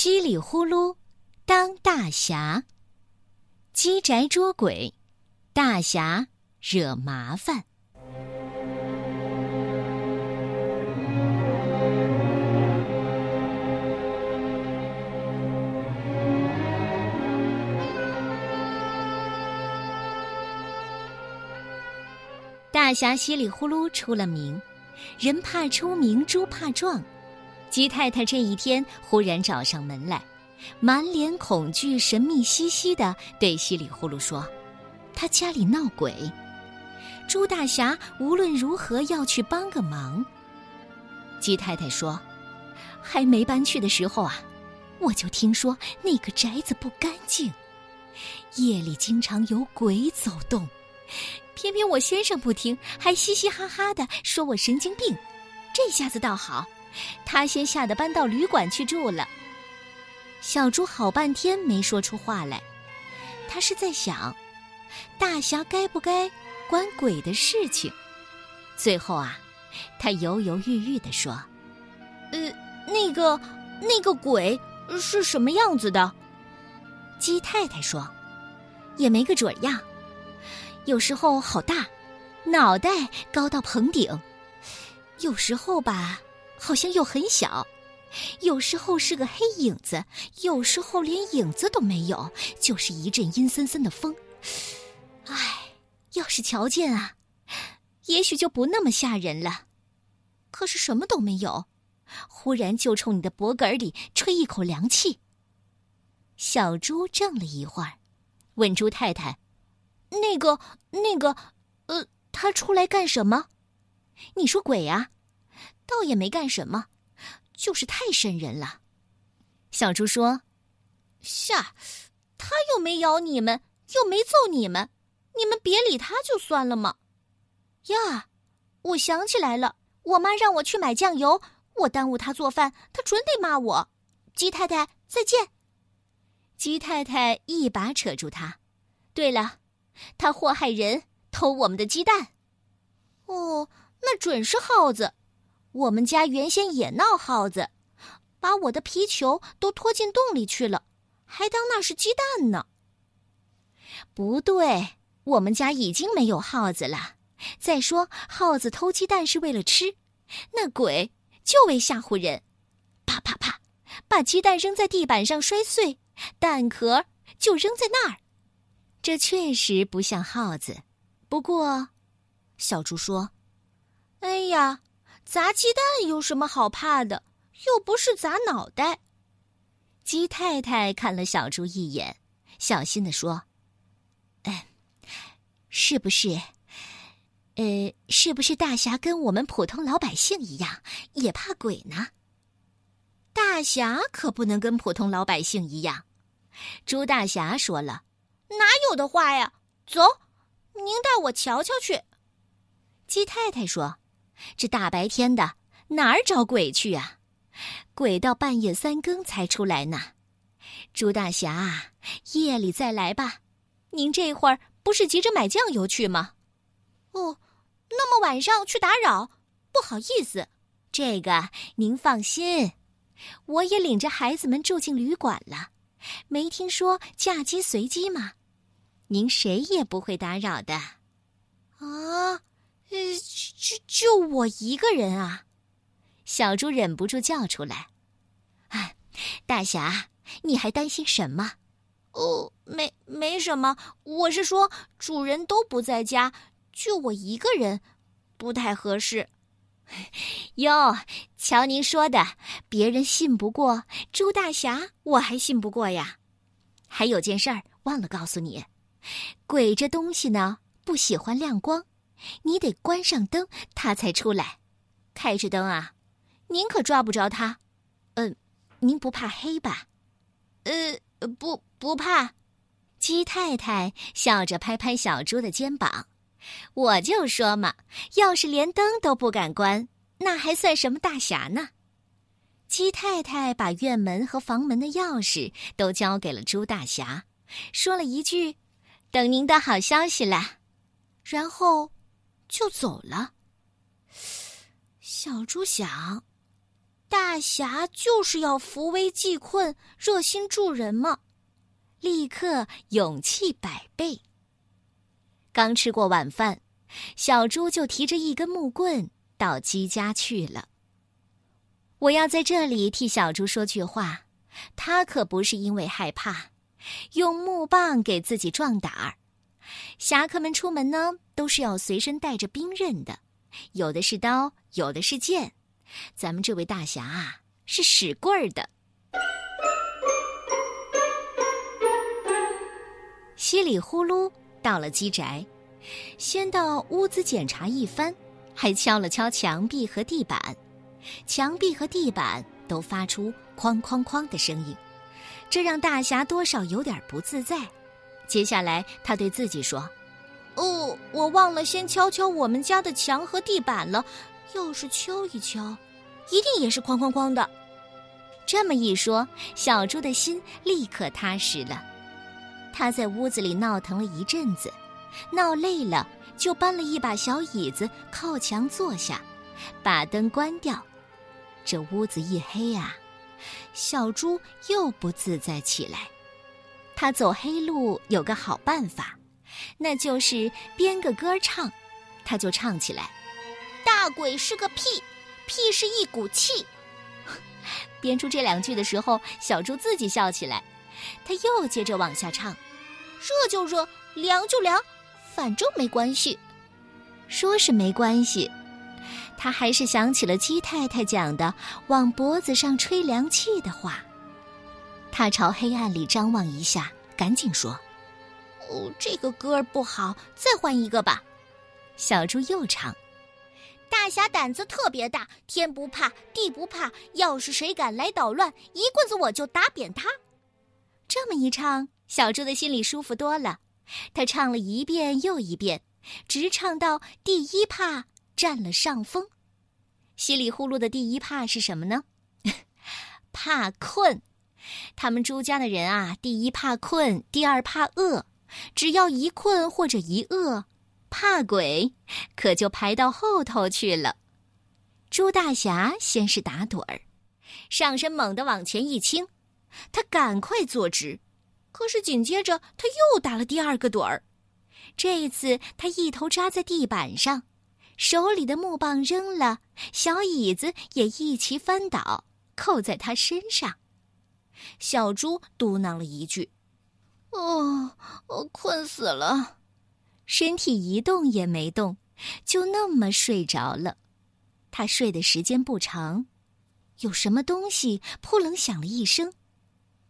稀里呼噜当大侠，鸡宅捉鬼，大侠惹麻烦。大侠稀里呼噜出了名，人怕出名，猪怕壮。鸡太太这一天忽然找上门来，满脸恐惧、神秘兮兮的对稀里呼噜说：“他家里闹鬼。”猪大侠无论如何要去帮个忙。鸡太太说：“还没搬去的时候啊，我就听说那个宅子不干净，夜里经常有鬼走动。”偏偏我先生不听，还嘻嘻哈哈的说我神经病。这下子倒好，他先吓得搬到旅馆去住了。小猪好半天没说出话来，他是在想，大侠该不该管鬼的事情。最后啊，他犹犹豫豫的说：“呃，那个那个鬼是什么样子的？”鸡太太说：“也没个准样。”有时候好大，脑袋高到棚顶；有时候吧，好像又很小；有时候是个黑影子；有时候连影子都没有，就是一阵阴森森的风。唉，要是瞧见啊，也许就不那么吓人了。可是什么都没有，忽然就冲你的脖梗里吹一口凉气。小猪怔了一会儿，问猪太太。那个，那个，呃，他出来干什么？你说鬼呀？倒也没干什么，就是太瘆人了。小猪说：“吓，他又没咬你们，又没揍你们，你们别理他就算了嘛。”呀，我想起来了，我妈让我去买酱油，我耽误她做饭，她准得骂我。鸡太太，再见。鸡太太一把扯住他。对了。他祸害人，偷我们的鸡蛋。哦，那准是耗子。我们家原先也闹耗子，把我的皮球都拖进洞里去了，还当那是鸡蛋呢。不对，我们家已经没有耗子了。再说，耗子偷鸡蛋是为了吃，那鬼就为吓唬人。啪啪啪，把鸡蛋扔在地板上摔碎，蛋壳就扔在那儿。这确实不像耗子，不过，小猪说：“哎呀，砸鸡蛋有什么好怕的？又不是砸脑袋。”鸡太太看了小猪一眼，小心的说：“哎，是不是？呃，是不是大侠跟我们普通老百姓一样，也怕鬼呢？大侠可不能跟普通老百姓一样。”猪大侠说了。哪有的话呀！走，您带我瞧瞧去。鸡太太说：“这大白天的，哪儿找鬼去啊？鬼到半夜三更才出来呢。”猪大侠，夜里再来吧。您这会儿不是急着买酱油去吗？哦，那么晚上去打扰，不好意思。这个您放心，我也领着孩子们住进旅馆了。没听说嫁鸡随鸡吗？您谁也不会打扰的，啊，呃，就就我一个人啊！小猪忍不住叫出来：“啊，大侠，你还担心什么？哦，没没什么，我是说主人都不在家，就我一个人，不太合适。哟，瞧您说的，别人信不过，猪大侠我还信不过呀。还有件事儿忘了告诉你。”鬼这东西呢，不喜欢亮光，你得关上灯，它才出来。开着灯啊，您可抓不着它。嗯，您不怕黑吧？呃，不，不怕。鸡太太笑着拍拍小猪的肩膀：“我就说嘛，要是连灯都不敢关，那还算什么大侠呢？”鸡太太把院门和房门的钥匙都交给了猪大侠，说了一句。等您的好消息了，然后就走了。小猪想，大侠就是要扶危济困、热心助人嘛，立刻勇气百倍。刚吃过晚饭，小猪就提着一根木棍到鸡家去了。我要在这里替小猪说句话，他可不是因为害怕，用木棒给自己壮胆儿。侠客们出门呢，都是要随身带着兵刃的，有的是刀，有的是剑。咱们这位大侠啊，是使棍儿的。稀里呼噜到了鸡宅，先到屋子检查一番，还敲了敲墙壁和地板，墙壁和地板都发出哐哐哐的声音，这让大侠多少有点不自在。接下来，他对自己说：“哦，我忘了先敲敲我们家的墙和地板了。”要是敲一敲，一定也是哐哐哐的。这么一说，小猪的心立刻踏实了。他在屋子里闹腾了一阵子，闹累了，就搬了一把小椅子靠墙坐下，把灯关掉。这屋子一黑啊，小猪又不自在起来。他走黑路有个好办法，那就是编个歌唱，他就唱起来。大鬼是个屁，屁是一股气。编出这两句的时候，小猪自己笑起来。他又接着往下唱：“热就热，凉就凉，反正没关系。”说是没关系，他还是想起了鸡太太讲的往脖子上吹凉气的话。他朝黑暗里张望一下，赶紧说：“哦，这个歌儿不好，再换一个吧。”小猪又唱。大侠胆子特别大，天不怕地不怕，要是谁敢来捣乱，一棍子我就打扁他。这么一唱，小猪的心里舒服多了。他唱了一遍又一遍，直唱到第一怕占了上风。稀里呼噜的第一怕是什么呢？怕困。他们朱家的人啊，第一怕困，第二怕饿，只要一困或者一饿。怕鬼，可就排到后头去了。朱大侠先是打盹儿，上身猛地往前一倾，他赶快坐直，可是紧接着他又打了第二个盹儿。这一次他一头扎在地板上，手里的木棒扔了，小椅子也一齐翻倒，扣在他身上。小猪嘟囔了一句：“，困死了。”身体一动也没动，就那么睡着了。他睡的时间不长，有什么东西扑棱响了一声。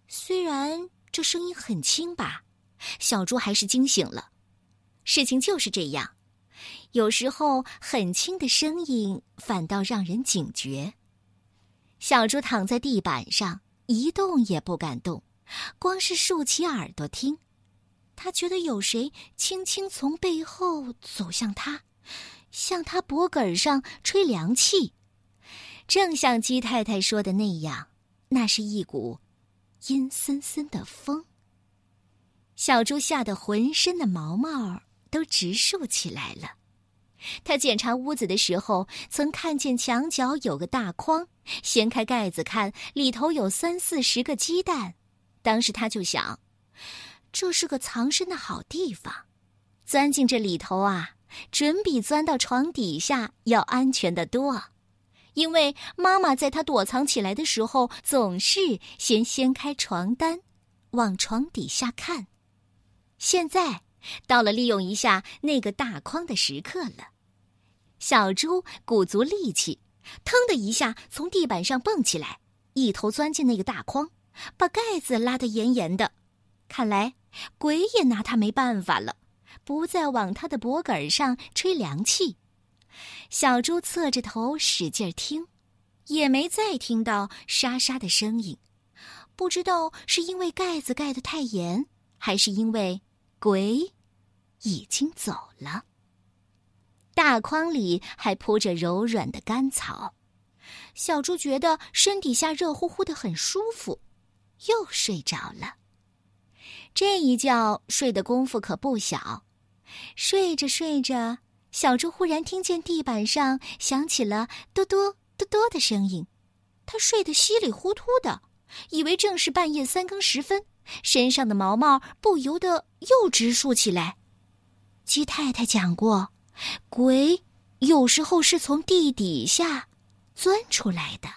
虽然这声音很轻吧，小猪还是惊醒了。事情就是这样，有时候很轻的声音反倒让人警觉。小猪躺在地板上，一动也不敢动，光是竖起耳朵听。他觉得有谁轻轻从背后走向他，向他脖梗上吹凉气，正像鸡太太说的那样，那是一股阴森森的风。小猪吓得浑身的毛毛都直竖起来了。他检查屋子的时候，曾看见墙角有个大筐，掀开盖子看，里头有三四十个鸡蛋。当时他就想。这是个藏身的好地方，钻进这里头啊，准比钻到床底下要安全的多。因为妈妈在她躲藏起来的时候，总是先掀开床单，往床底下看。现在到了利用一下那个大筐的时刻了。小猪鼓足力气，腾的一下从地板上蹦起来，一头钻进那个大筐，把盖子拉得严严的。看来。鬼也拿他没办法了，不再往他的脖梗上吹凉气。小猪侧着头使劲听，也没再听到沙沙的声音。不知道是因为盖子盖得太严，还是因为鬼已经走了。大筐里还铺着柔软的干草，小猪觉得身底下热乎乎的，很舒服，又睡着了。这一觉睡的功夫可不小，睡着睡着，小猪忽然听见地板上响起了“嘟嘟嘟嘟”的声音，他睡得稀里糊涂的，以为正是半夜三更时分，身上的毛毛不由得又直竖起来。鸡太太讲过，鬼有时候是从地底下钻出来的。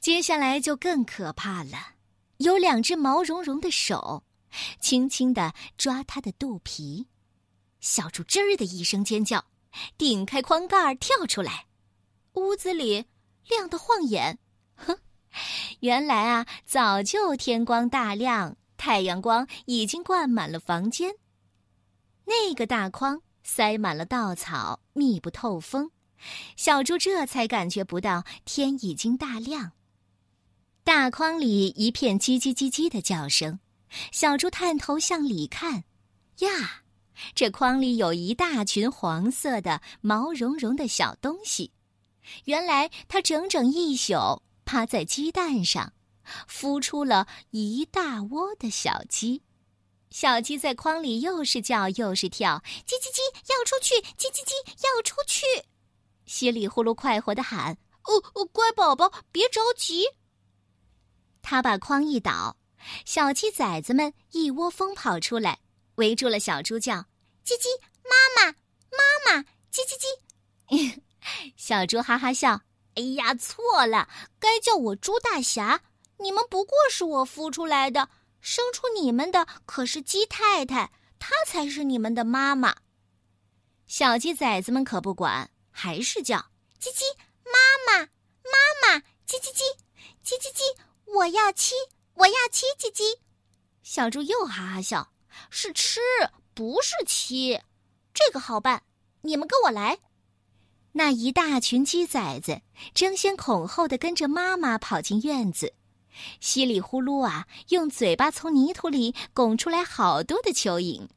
接下来就更可怕了，有两只毛茸茸的手，轻轻的抓他的肚皮。小猪吱的一声尖叫，顶开筐盖儿跳出来，屋子里。亮得晃眼，哼！原来啊，早就天光大亮，太阳光已经灌满了房间。那个大筐塞满了稻草，密不透风，小猪这才感觉不到天已经大亮。大筐里一片叽叽叽叽的叫声，小猪探头向里看，呀，这筐里有一大群黄色的毛茸茸的小东西。原来它整整一宿趴在鸡蛋上，孵出了一大窝的小鸡。小鸡在筐里又是叫又是跳，叽叽叽要出去，叽叽叽要出去，稀里呼噜快活的喊：“哦哦，乖宝宝，别着急。”他把筐一倒，小鸡崽子们一窝蜂跑出来，围住了小猪叫：“叽叽，妈妈，妈妈，叽叽叽。” 小猪哈哈笑：“哎呀，错了，该叫我猪大侠。你们不过是我孵出来的，生出你们的可是鸡太太，她才是你们的妈妈。”小鸡崽子们可不管，还是叫：“叽叽，妈妈，妈妈，叽叽叽，叽叽叽，我要七，我要七，叽叽。”小猪又哈哈笑：“是吃，不是七，这个好办，你们跟我来。”那一大群鸡崽子争先恐后的跟着妈妈跑进院子，稀里呼噜啊，用嘴巴从泥土里拱出来好多的蚯蚓。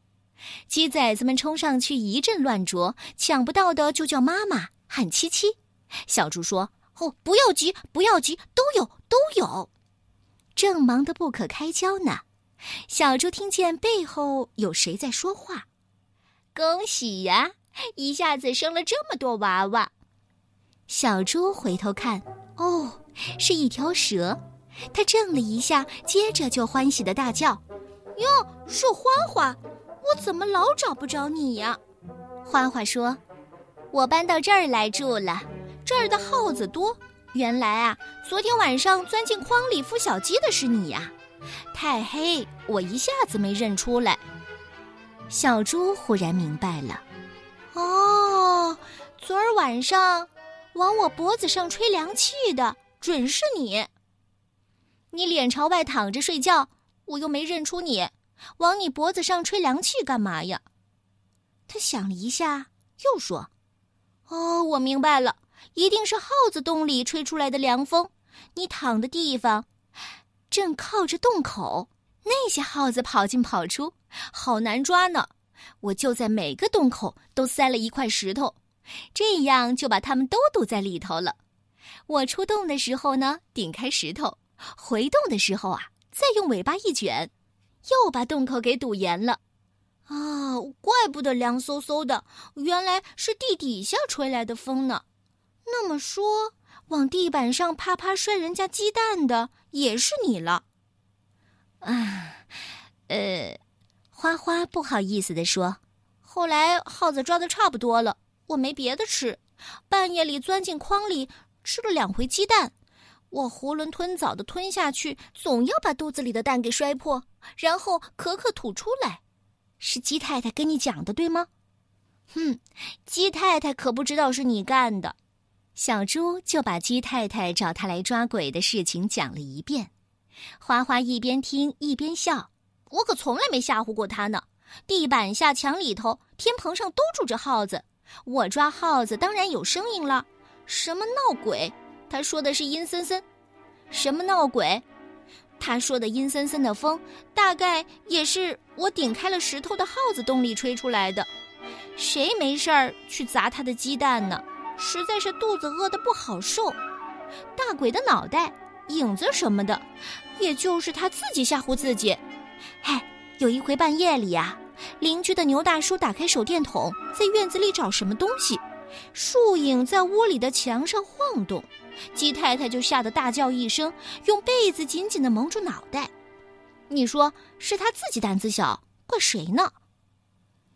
鸡崽子们冲上去一阵乱啄，抢不到的就叫妈妈喊七七。小猪说：“哦，不要急，不要急，都有，都有。”正忙得不可开交呢，小猪听见背后有谁在说话：“恭喜呀！”一下子生了这么多娃娃，小猪回头看，哦，是一条蛇。它怔了一下，接着就欢喜的大叫：“哟，是花花！我怎么老找不着你呀？”花花说：“我搬到这儿来住了，这儿的耗子多。原来啊，昨天晚上钻进筐里孵小鸡的是你呀！太黑，我一下子没认出来。”小猪忽然明白了。哦，昨儿晚上往我脖子上吹凉气的准是你。你脸朝外躺着睡觉，我又没认出你，往你脖子上吹凉气干嘛呀？他想了一下，又说：“哦，我明白了，一定是耗子洞里吹出来的凉风。你躺的地方正靠着洞口，那些耗子跑进跑出，好难抓呢。”我就在每个洞口都塞了一块石头，这样就把它们都堵在里头了。我出洞的时候呢，顶开石头；回洞的时候啊，再用尾巴一卷，又把洞口给堵严了。啊，怪不得凉飕飕的，原来是地底下吹来的风呢。那么说，往地板上啪啪摔人家鸡蛋的也是你了？啊，呃。花花不好意思地说：“后来耗子抓的差不多了，我没别的吃，半夜里钻进筐里吃了两回鸡蛋。我囫囵吞枣的吞下去，总要把肚子里的蛋给摔破，然后壳壳吐出来。是鸡太太跟你讲的，对吗？”“哼，鸡太太可不知道是你干的。”小猪就把鸡太太找他来抓鬼的事情讲了一遍。花花一边听一边笑。我可从来没吓唬过他呢。地板下、墙里头、天棚上都住着耗子，我抓耗子当然有声音了。什么闹鬼？他说的是阴森森。什么闹鬼？他说的阴森森的风，大概也是我顶开了石头的耗子洞里吹出来的。谁没事儿去砸他的鸡蛋呢？实在是肚子饿得不好受。大鬼的脑袋、影子什么的，也就是他自己吓唬自己。嗨，有一回半夜里呀，邻居的牛大叔打开手电筒，在院子里找什么东西，树影在屋里的墙上晃动，鸡太太就吓得大叫一声，用被子紧紧的蒙住脑袋。你说是他自己胆子小，怪谁呢？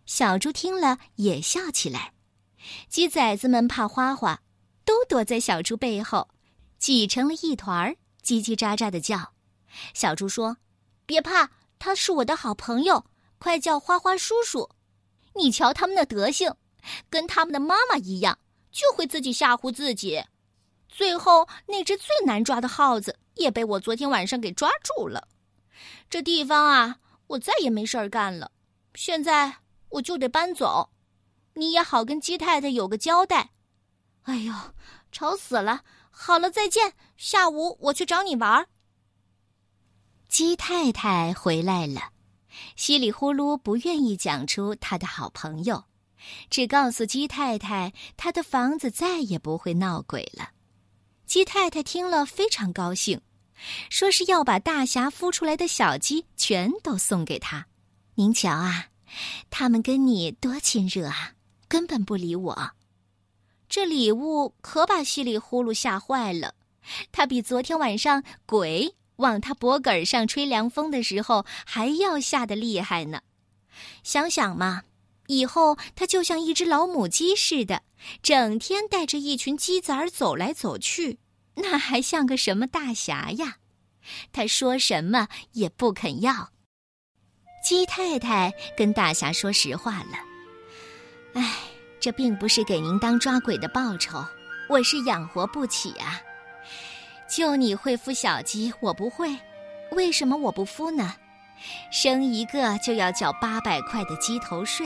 小猪听了也笑起来。鸡崽子们怕花花，都躲在小猪背后，挤成了一团儿，叽叽喳喳的叫。小猪说：“别怕，他是我的好朋友，快叫花花叔叔。你瞧他们的德行，跟他们的妈妈一样，就会自己吓唬自己。最后那只最难抓的耗子也被我昨天晚上给抓住了。这地方啊，我再也没事儿干了。现在我就得搬走，你也好跟鸡太太有个交代。哎呦，吵死了！好了，再见。下午我去找你玩。”鸡太太回来了，稀里呼噜不愿意讲出他的好朋友，只告诉鸡太太他的房子再也不会闹鬼了。鸡太太听了非常高兴，说是要把大侠孵出来的小鸡全都送给他。您瞧啊，他们跟你多亲热啊，根本不理我。这礼物可把稀里呼噜吓坏了，他比昨天晚上鬼。往他脖梗上吹凉风的时候，还要吓得厉害呢。想想嘛，以后他就像一只老母鸡似的，整天带着一群鸡崽儿走来走去，那还像个什么大侠呀？他说什么也不肯要。鸡太太跟大侠说实话了：“哎，这并不是给您当抓鬼的报酬，我是养活不起啊。”就你会孵小鸡，我不会，为什么我不孵呢？生一个就要交八百块的鸡头税。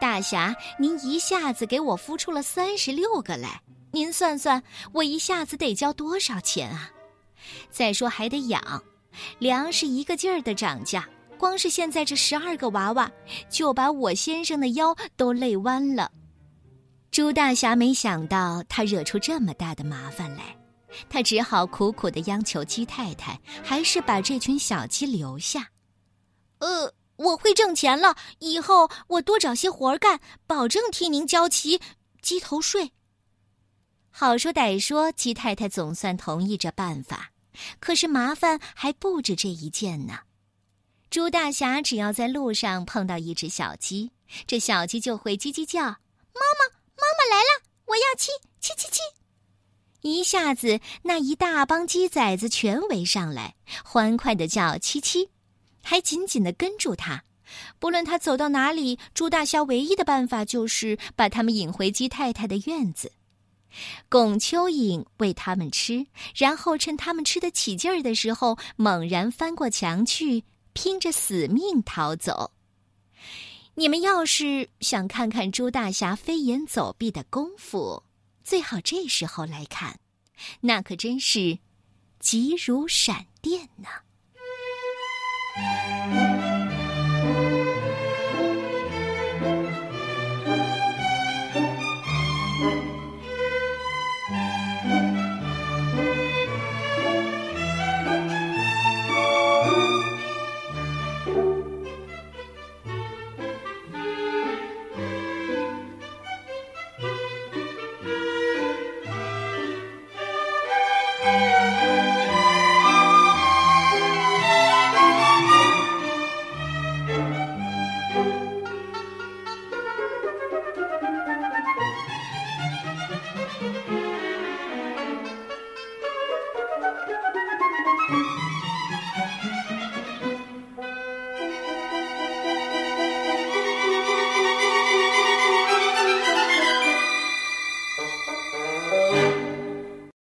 大侠，您一下子给我孵出了三十六个来，您算算，我一下子得交多少钱啊？再说还得养，粮食一个劲儿的涨价，光是现在这十二个娃娃，就把我先生的腰都累弯了。朱大侠没想到他惹出这么大的麻烦来。他只好苦苦的央求鸡太太，还是把这群小鸡留下。呃，我会挣钱了，以后我多找些活干，保证替您交齐鸡头税。好说歹说，鸡太太总算同意这办法。可是麻烦还不止这一件呢。朱大侠只要在路上碰到一只小鸡，这小鸡就会叽叽叫：“妈妈，妈妈来了，我要吃，吃吃吃。”一下子，那一大帮鸡崽子全围上来，欢快的叫“七七”，还紧紧的跟住他。不论他走到哪里，猪大侠唯一的办法就是把他们引回鸡太太的院子。拱蚯蚓喂他们吃，然后趁他们吃得起劲儿的时候，猛然翻过墙去，拼着死命逃走。你们要是想看看朱大侠飞檐走壁的功夫，最好这时候来看，那可真是急如闪电呢。